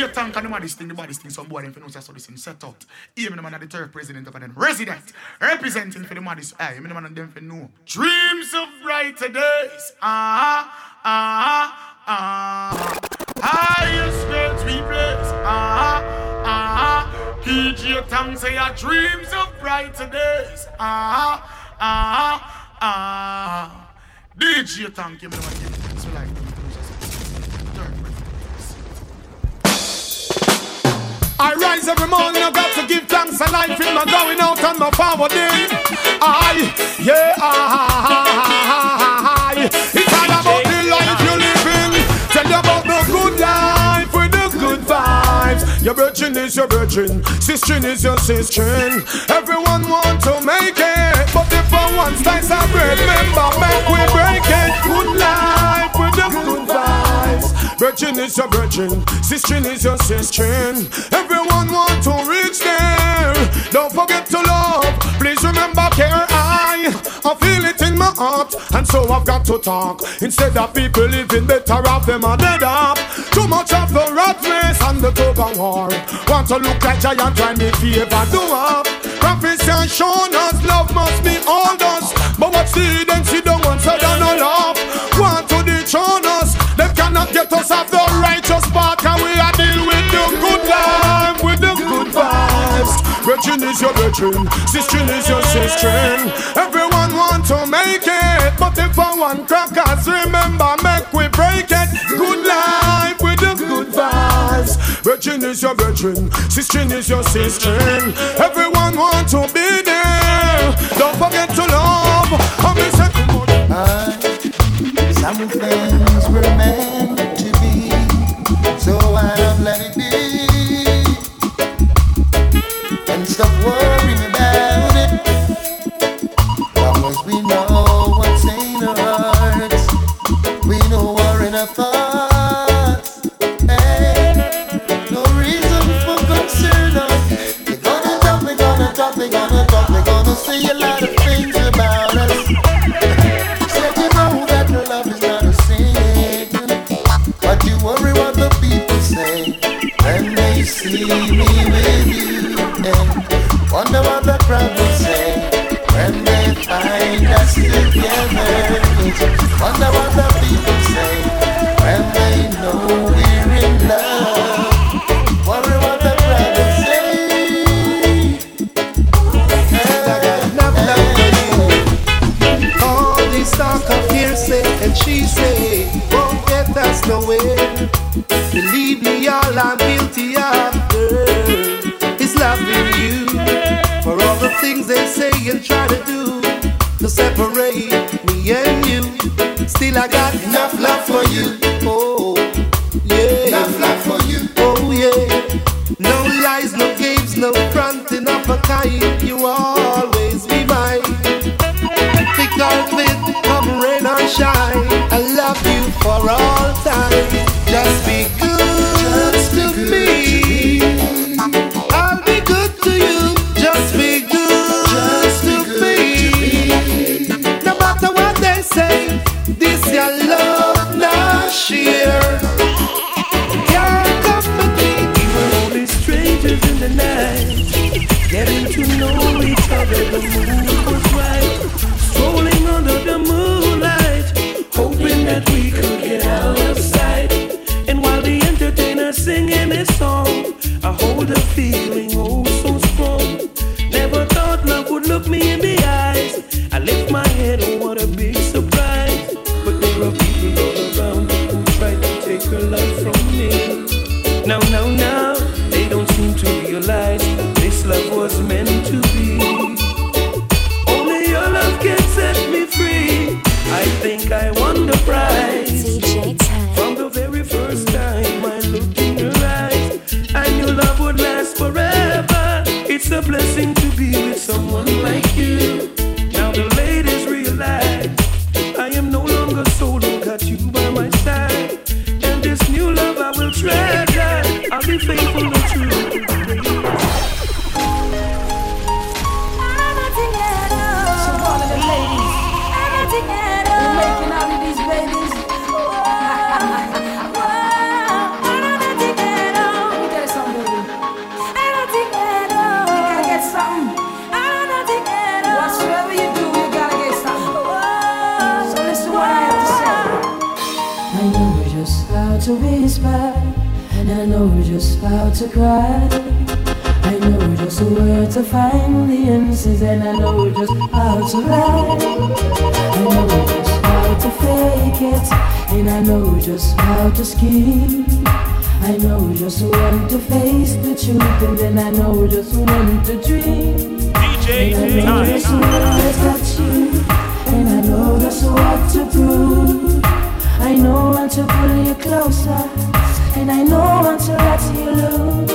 DJ Tank and the maddest thing, the baddest thing, some boy them know so this thing set out. Even the man at the third president of them resident, representing for the maddest, I mean the man of them for know. Dreams of brighter days, ah, ah, ah. Highest grades we place, ah, ah. DJ Tank say your dreams of brighter days, ah, ah, ah. DJ Tank, give me one, give me like. I rise every morning, I got to give thanks and life in my going out and my forwarding. I, yeah, I, it's all about the life you live in. Tell you about the good life with the good vibes. Your virgin is your virgin, sister is your sister. Everyone want to make it, but if for one slice of bread, remember, make we break it. Good life with the good vibes. Virgin is your virgin, sister is your sister. Everyone want to reach there. Don't forget to love. Please remember care. I, I feel it in my heart, and so I've got to talk. Instead of people living better off, them are dead up. Too much of the rat race and the tug war. Want to look like giant, try me favor, do up. Prophets have shown us love must be all us. But what's the then see don't want to done no love. Want to cannot get us off the righteous path. And we are deal with the good life, with the good vibes. Virgin is your virgin, sister is your sister. Everyone want to make it, but if I want crackers, remember make we break it. Good life with the good vibes. Virgin is your virgin, sister is your sister. Everyone want to be there. Don't forget to love. I'm second lies, no games, no fronting of a kind. You always each when face the truth, and then I know just when to dream. DJ and I know just where to touch you, and I know just what to prove. I know when to pull you closer, and I know when to let you lose.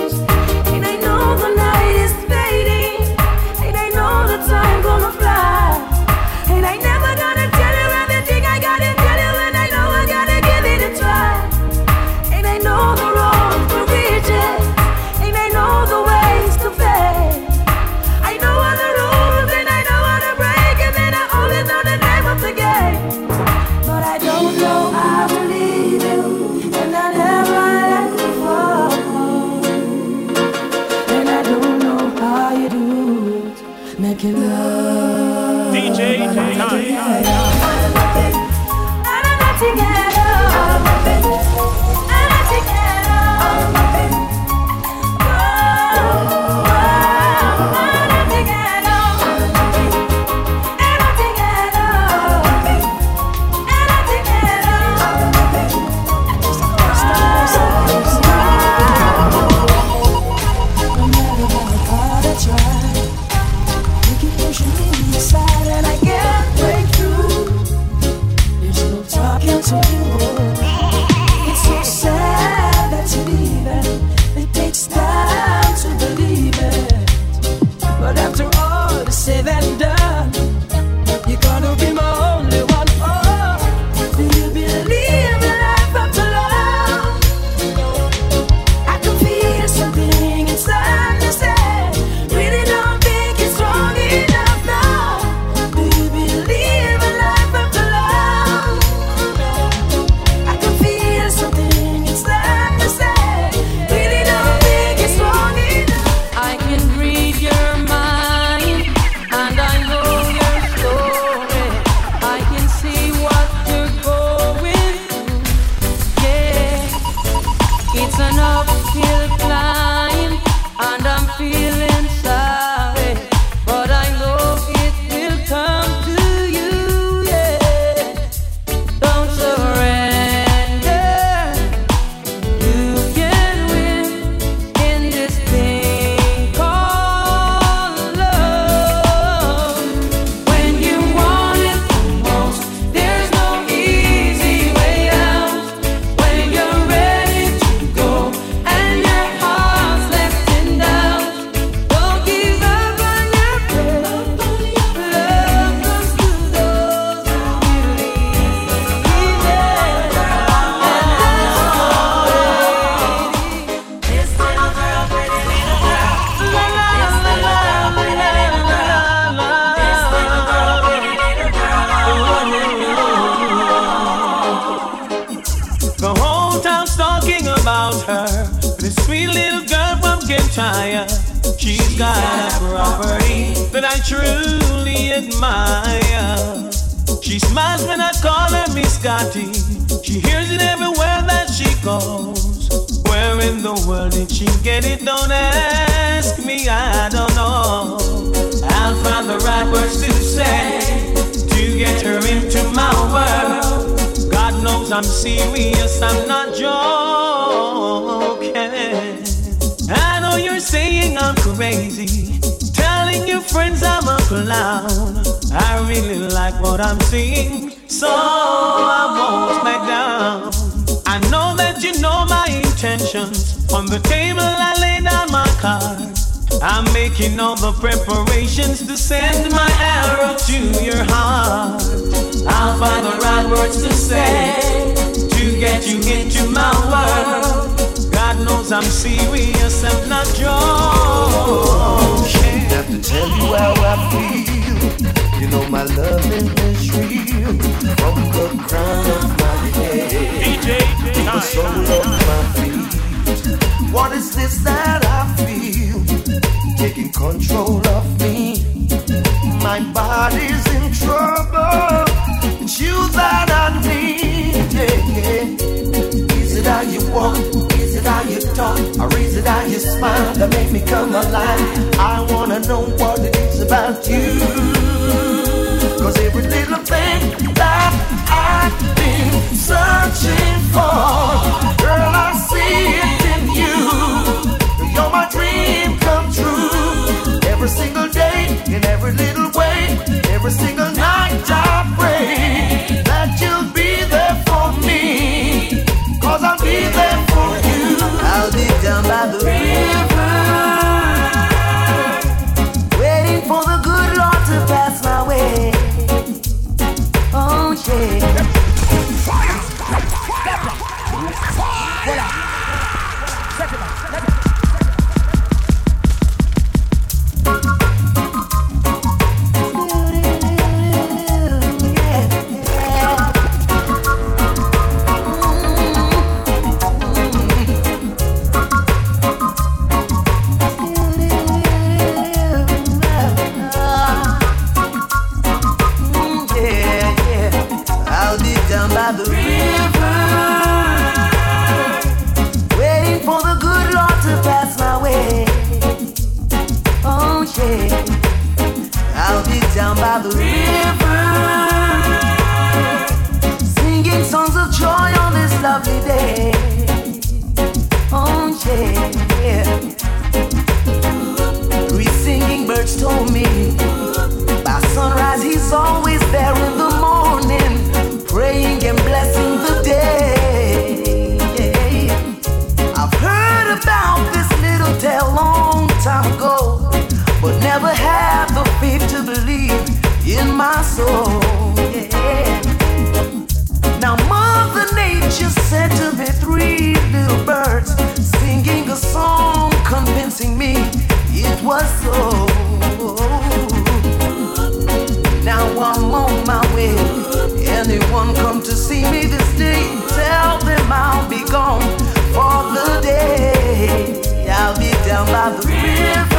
It's an uphill She smiles when I call her Miss Scotty. She hears it everywhere that she goes. Where in the world did she get it? Don't ask me, I don't know. I'll find the right words to say to get her into my world. God knows I'm serious, I'm not joking. I know you're saying I'm crazy, friends I'm a clown. I really like what I'm seeing, so I won't back down. I know that you know my intentions. On the table, I lay down my cards. I'm making all the preparations to send my arrow to your heart. I'll find the right words to say to get you into my world. God knows I'm serious, I'm not joking. Have to tell you how I feel. You know my loving is real. From the crown of my head DJ, to the sole of my feet. What is this that I feel? Taking control a reason that you smile that make me come alive. I wanna know what it is about you. Cause every little thing that I've been searching for, girl, I see it in you. You're my dream come true. Every single day, in every little way, every single night I pray that you'll be there for me. Cause I'll be there for you. I'll be down by the river, waiting for the good Lord to pass my way. Oh, yeah. Was so. Now I'm on my way. Anyone come to see me this day? Tell them I'll be gone for the day. I'll be down by the river,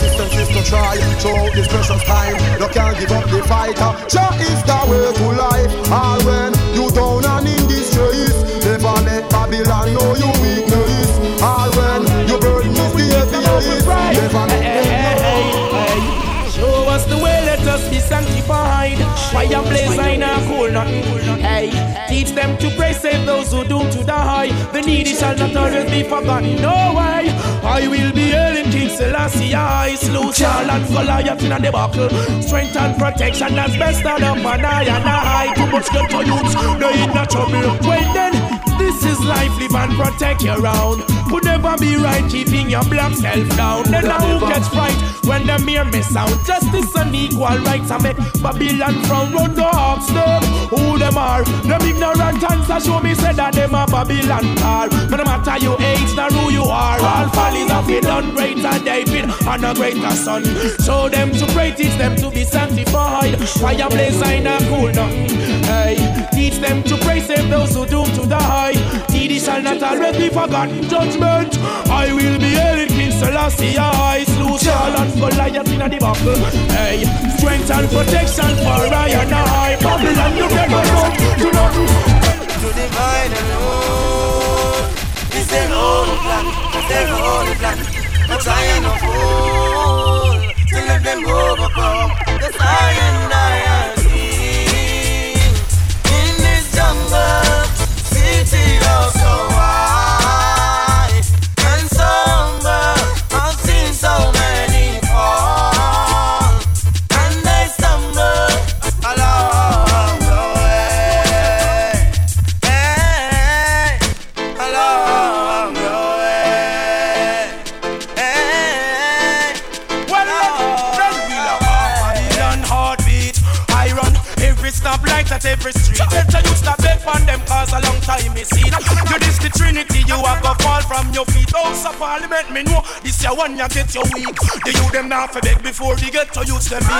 Persistence is to try throughout this precious time. You can't give up the fight. Jah is the way to life. All when you down and in distress, never let Babylon know you weakness. All when you burden is the heaviest, never let them know. Show us the way, let us be sanctified. Fire blaze, I not cool nothing. Hey, teach them to pray, save those who doomed to die. The needy shall not always be forgotten. No way. I will be hailing King Selassie. I slew and Goliath in a debacle. Strength and protection that's best of an eye and eye. Too much get to youths, they in a trouble. Wait then. This is life, live and protect your. Could never be right, keeping your black self down. Then now who gets fright when the mere miss out? Justice and equal rights, I make Babylon from road to ask them who them are. Them ignorant answer show me say that them a Babylon car. But no matter your age, nor who you are, all follies have been done greater David and a greater son. Show them to pray, teach them to be sanctified. Fire blaze, I not cool nothing. Hey, teach them to pray, save those who doom to die. Needy shall not be forgotten. Judgment, I will be hailing King Selassie. I slew Saul and Goliath in a debacle. Hey, strength and protection for I and I. Babylon, you never know. Do not to divine alone. It's their holy plan, it's their holy plan. But I am a fool to let them overcome. Beg before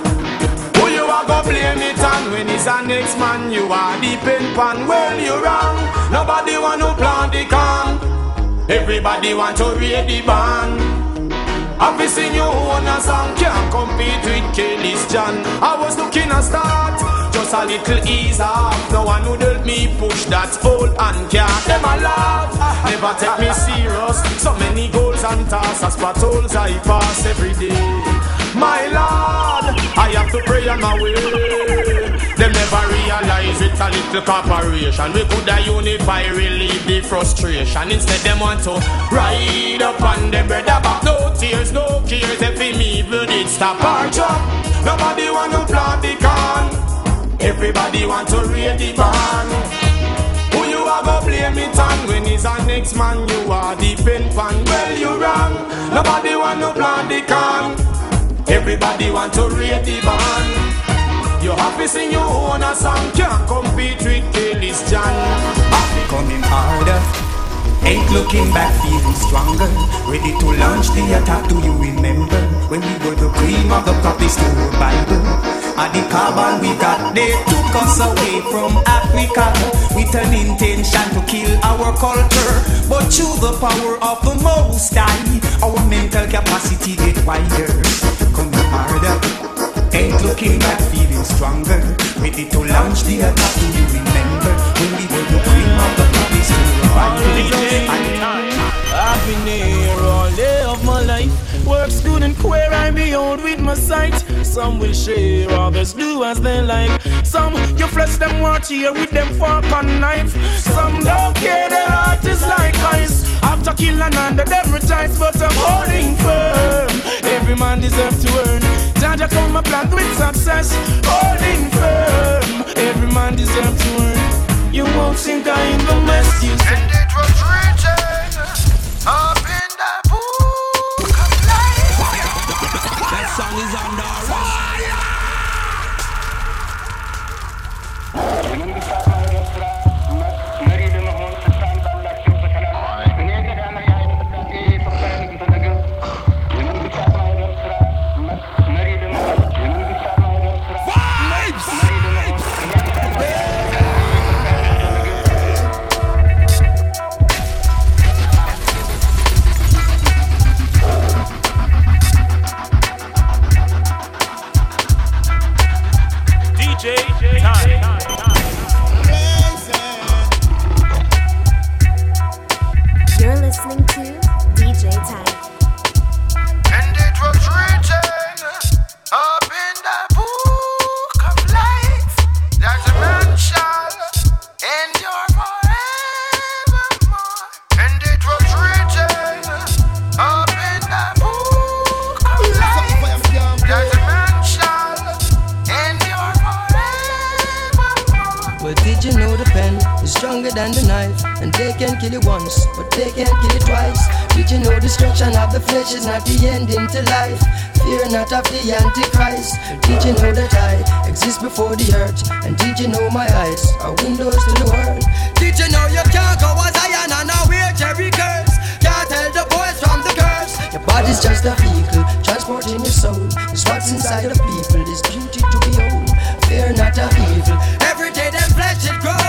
I've sing your own a song, can't compete with Kelly's John. I was looking a start, just a little ease off. No one would help me push that old and can't them a laugh. Never take me serious. So many goals and tasks, as patrols I pass every day. My Lord, I have to pray on my way. Them never realize it's a little corporation. We could have unify, relieve the frustration. Instead, them want to ride up on them brother back. No tears, no cares. If him even did stop our job, nobody want to plant the corn. Everybody want to raid the you are go blame it on when he's a next man? You are the pen pan. Well, you wrong. Nobody want to plant the corn. Everybody want to raid the barn. You happy sing your own a song, can't compete with Kelly's John. I'm becoming harder. Ain't looking back, feeling stronger. Ready to launch the attack. Do you remember when we were the cream of the crop? This new Bible. And the carbon we got, they took us away from Africa with an intention to kill our culture. But through the power of the Most High, our mental capacity get wider. Come harder. Ain't looking back, feeling stronger. Ready to launch the attack. Do you remember when we were the cream of the crop? Is I've been here Works good and queer, I behold with my sight. Some will share, others do as they like. Some you flesh them want here with them fork and knife. Some don't care, their heart is like ice. After killing under them retires, but I'm holding firm. Every man deserves to earn. Jah Jah come a plant with success, holding firm. Every man deserves to earn. You won't sink in the mess you said. DJ time. is not the ending to life. Fear not of the Antichrist. Teaching know that I exist before the earth. And teaching know my eyes are windows to the world. Did you know you can't go as I am and now we're cherry curse. Can't tell the boys from the curse. Your body's just a vehicle, transporting your soul. It's what's inside of people, is beauty to behold. Fear not of evil. Every day them flesh it grows.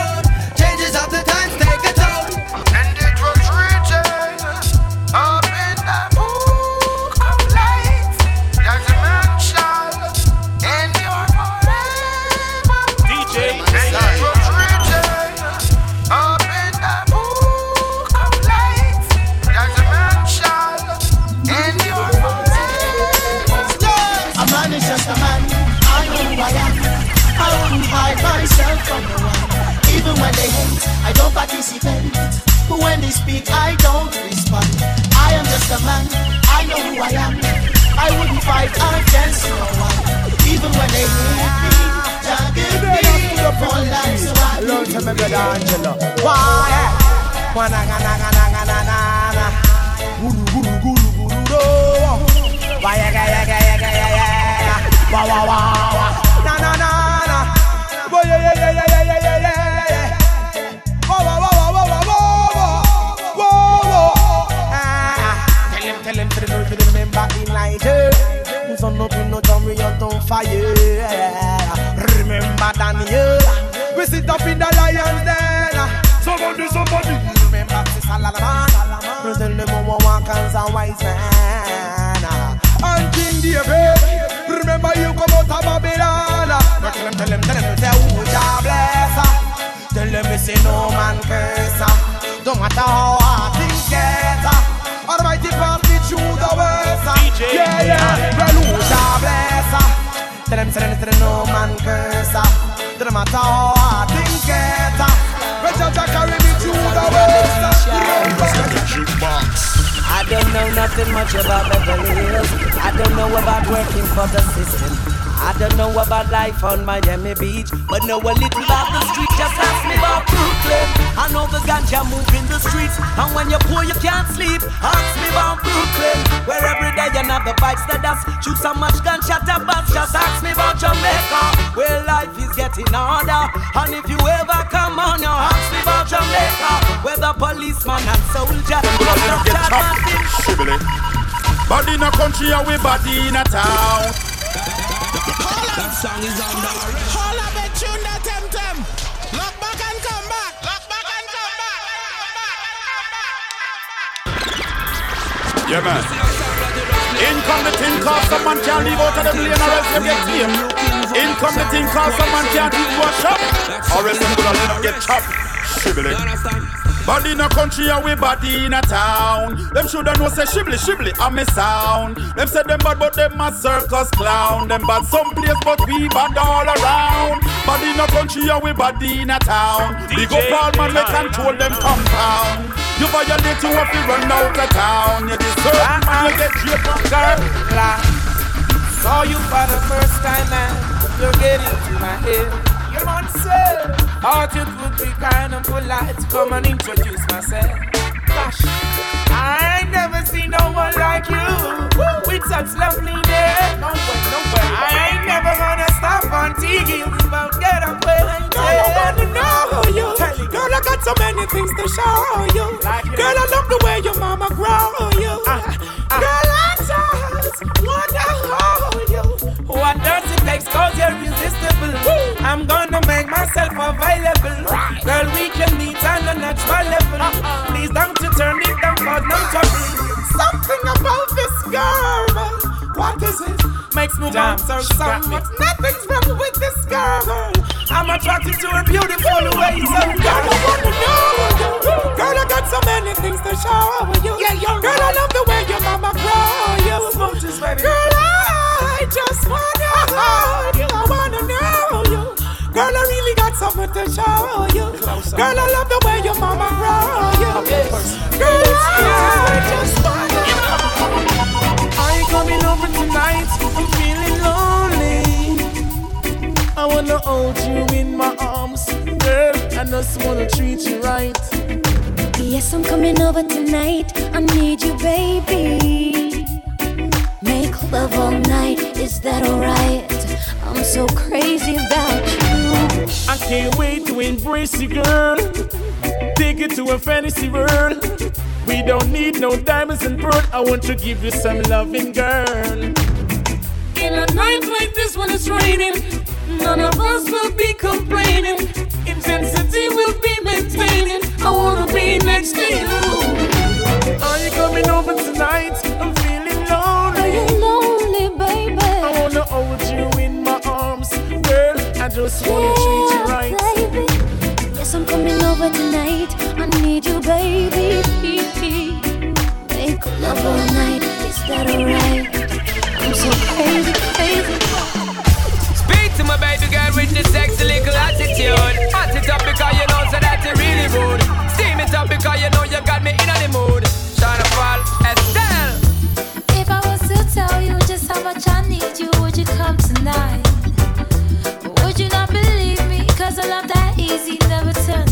Sit up in the lion's den. Somebody, somebody. Remember Solomon. We tell them how one comes a wise man. And King David. Remember you come out of Babylon. We Tell them, tell them, tell them, say who Jah bless. Tell them we say no man curse. Don't matter how hard things get. Almighty the through the worst. Yeah, yeah. Well, who Jah bless. Tell them, tell them, tell them no man curse. Don't matter how I don't know nothing much about Beverly Hills. I don't know about working for the system. I don't know about life on Miami Beach, but know a little about the street. Just ask me about Brooklyn. I know the ganja move in the streets, and when you're poor you can't sleep. Ask me about Brooklyn, where every day another bites the dust. Shoot so much gunshot a bust. Just ask me about Jamaica, where life is getting harder. And if you ever come on, you ask me about Jamaica, where the policeman and soldier must have shot. Body in a country and we body in a town. That song is on the Hold up and tune that tem tem. Look back and come back. Look back and come back. Yeah, man. In come the thing cause some man can't leave out of the lane or else them get tame. In come the thing cause some man can't eat to a shop or else them gonna let them get chopped. Shibboleth. Body in a country and we body in a town. Them shoulda know say shibli shibli I'm a sound. Them say them bad but them a circus clown. Them bad some place but we bad all around. Body in a country and we body in a town. Big up all man we control them compound. You violate you have to run out of town. You deserve uh-huh. man you get jail from Girl, saw you for the first time and you're getting to my head. You want to say, thought it would be kind of polite to come and introduce myself. Gosh, I ain't never seen no one like you with such loveliness. No way, no way. I ain't never gonna stop until you about get away. Girl, I wanna know you. Girl, I got so many things to show you. Girl, I love the way your mama grow myself available. Girl, we can meet on a natural level. Uh-uh. Please don't you turn it down, cause no trouble. Something about this girl. What is it? Makes me want her so much. Nothing's wrong with this girl. I'm attracted to her beautiful ways. Girl, I wanna know. Girl, I got so many things to show you. Yeah, girl, I love the way your mama grow you. Girl, I just wanna uh-huh. hold you. Something to show you. Girl, I love the way your mama grow you. Girl, I just. Are you coming over tonight? I'm feeling lonely. I wanna hold you in my arms, girl. I just wanna treat you right. Yes, I'm coming over tonight. I need you, baby. Make love all night. Is that alright? I'm so crazy about you. I can't wait to embrace you, girl. Take it to a fantasy world. We don't need no diamonds and pearl. I want to give you some loving, girl. In a night like this when it's raining, none of us will be complaining. Intensity will be maintaining. I wanna be next to you. Are you coming over tonight? I'm feeling Are lonely. you lonely, baby? I wanna hold you in my arms, girl. I just wanna treat at night. I need you, baby. Make love all night. Is that alright? I'm so crazy, crazy. Speak to my baby girl with the sexy little attitude. Hot it up because you know so that you really rude. Steam it up because you know you got me in the mood. Shine a fall, Estelle. If I was to tell you just how much I need you, would you come tonight? Would you not believe me? Cause I love that easy, never turns.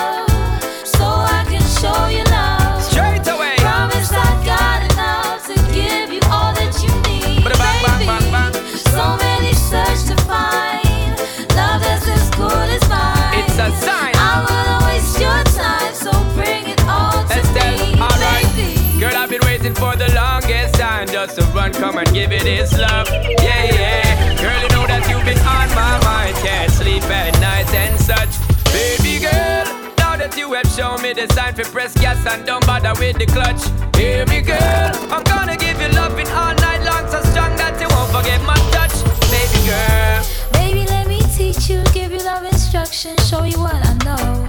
Yeah, yeah. Girl, you know that you've been on my mind. Can't sleep at night and such. Baby girl, now that you have shown me the sign for press gas and don't bother with the clutch. Hear me, girl. I'm gonna give you loving all night long, so strong that you won't forget my touch. Baby girl. Baby, let me teach you, give you love instruction, show you what I know.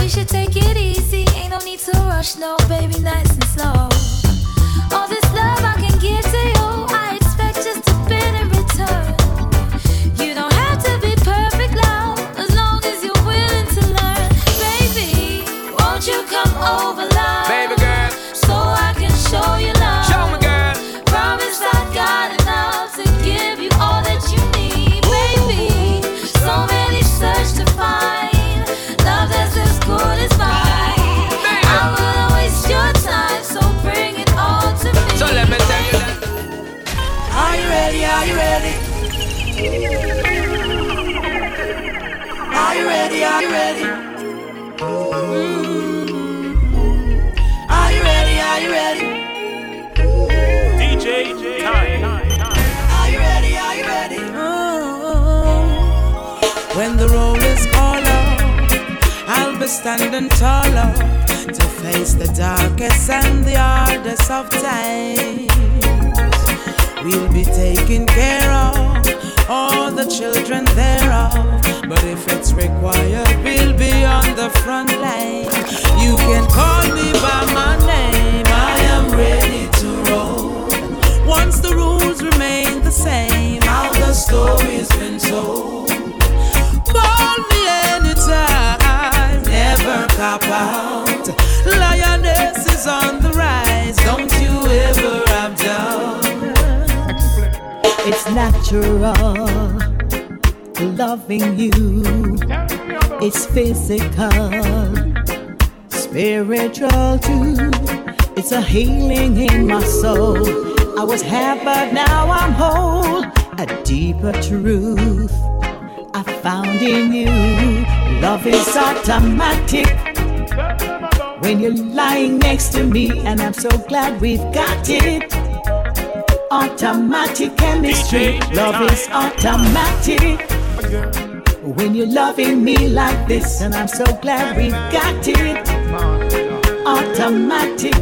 We should take it easy, ain't no need to rush, no, baby, nice and slow. Be standing taller to face the darkest and the hardest of times. We'll be taking care of all the children thereof. But if it's required, we'll be on the front line. You can call me by my name, I am ready to roll. Once the rules remain the same, how the story's been told. Cop out. Lioness is on the rise, don't you ever have doubt. It's natural loving you. It's physical, spiritual too. It's a healing in my soul. I was half, but now I'm whole. A deeper truth I found in you. Love is automatic when you're lying next to me, and I'm so glad we've got it automatic chemistry. Love is automatic. When you're loving me like this, and I'm so glad we've got it. Automatic.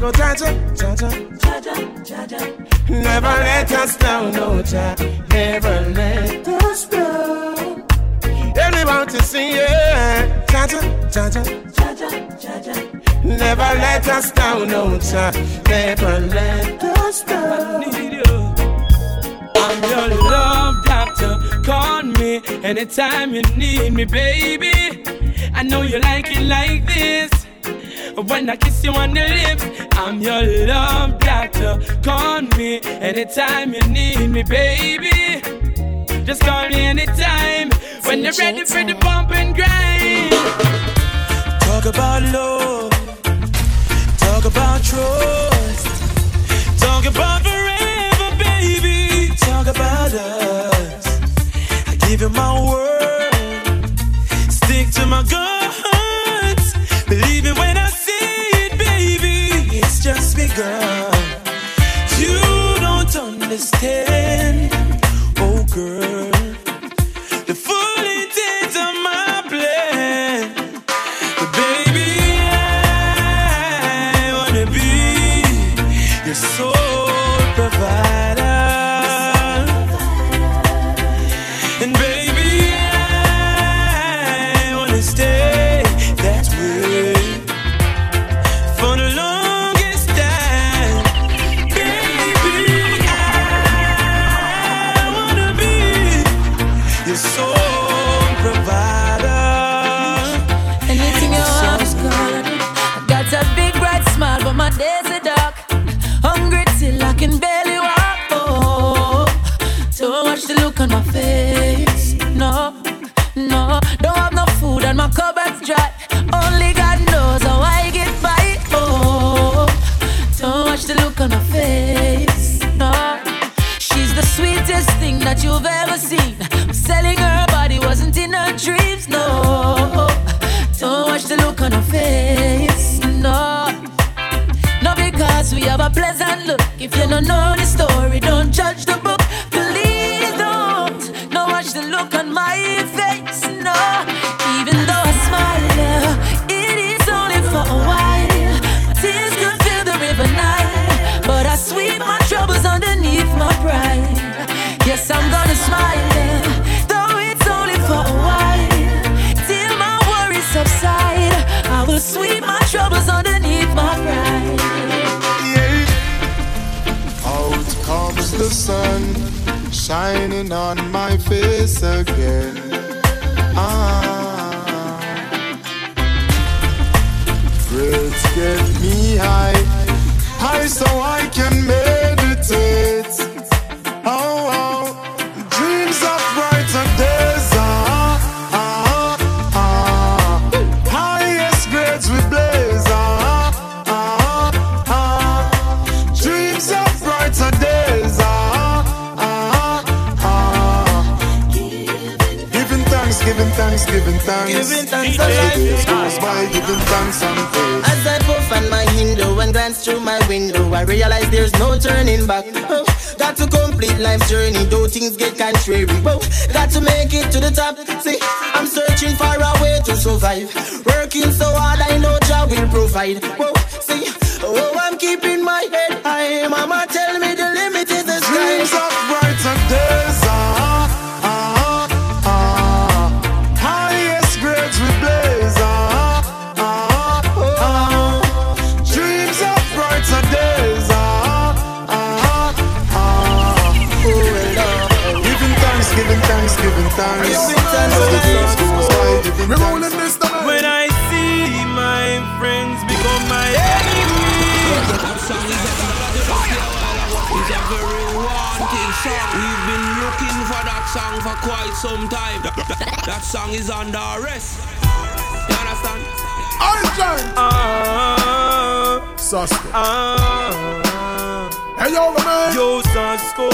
Go Jah Jah, Jaja, Never let us down, no Jah. Never let us down. Everyone to see yeah. Jah Jah, Jaja, Never let us down, no Jah. Never let us down. I'm your love doctor. Call me anytime you need me, baby. I know you like it like this. When I kiss you on the lips, I'm your love doctor. Call me anytime you need me, baby. Just call me anytime when you're ready for the bump and grind. Talk about love. Talk about trust. Talk about forever, baby. Talk about us. I give you my word. Stick to my guns. Believe it when I say it, baby. It's just begun. You don't understand, oh girl. If you don't know shining on my face again. Ah, grades get me high, high so I can meditate. Thanks, giving thanks. Giving thanks As the days goes by, giving thanks and praise. As I puff on my window and glance through my window, I realize there's no turning back. Oh, got to complete life's journey, though things get contrary. Whoa, got to make it to the top. See, I'm searching for a way to survive. Working so hard, I know job will provide. Whoa, see, oh, I'm keeping my head high. Mama tell me for quite some time. That, that- that song is under arrest. You understand? Ah, Susko. ah. Hey yo, man. Yo, Sasko.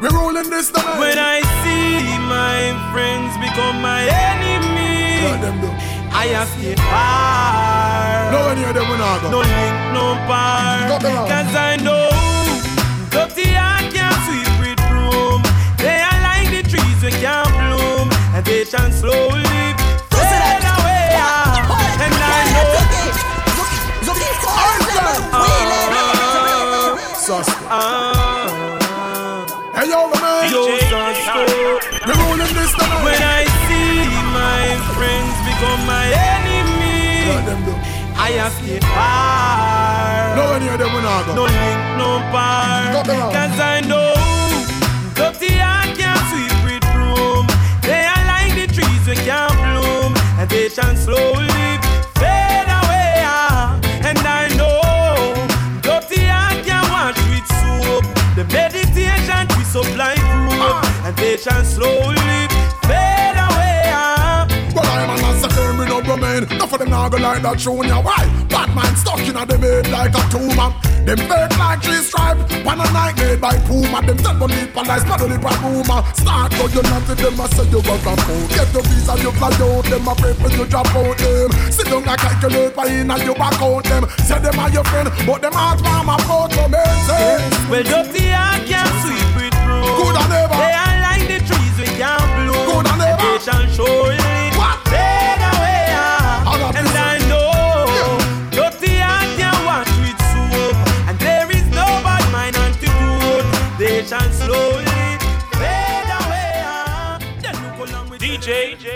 We're rolling this down. When I see my friends become my enemies, What them do? I have stay far. No one hear them when I go. No link, no bar. Cut. Cause I know dirty heart we can't bloom, and they shall slowly fade away. And I know. Susko. Hey yo, man. Yo, Sasko. We're rolling this down. When I see my friends become my enemies, What them do? I have stay far. No one hear them when I go. No link, no bar. Cut them out. Cause I know dirty heart bloom, and they shall slowly fade away. ah. And I know dirty heart can't wash with soap. The meditation twist up like and they shall slowly them now go like that ya. Why? Batman stuck in a them head like a tumor. Them fake like three stripe. One a night made by Puma. Them tell me leap and lies, paddle leap and boomer. Start go you not them, I say you got a phone. Get the visa, you fly out. Them a pray for you drop out them. Sit down and calculate why in and you back out them. Say them are your friend, but them heart warm up out to me. Well, dirty heart can't sweep with broom. Good and ever. They are like the trees we can't bloom. Good and ever. They shall surely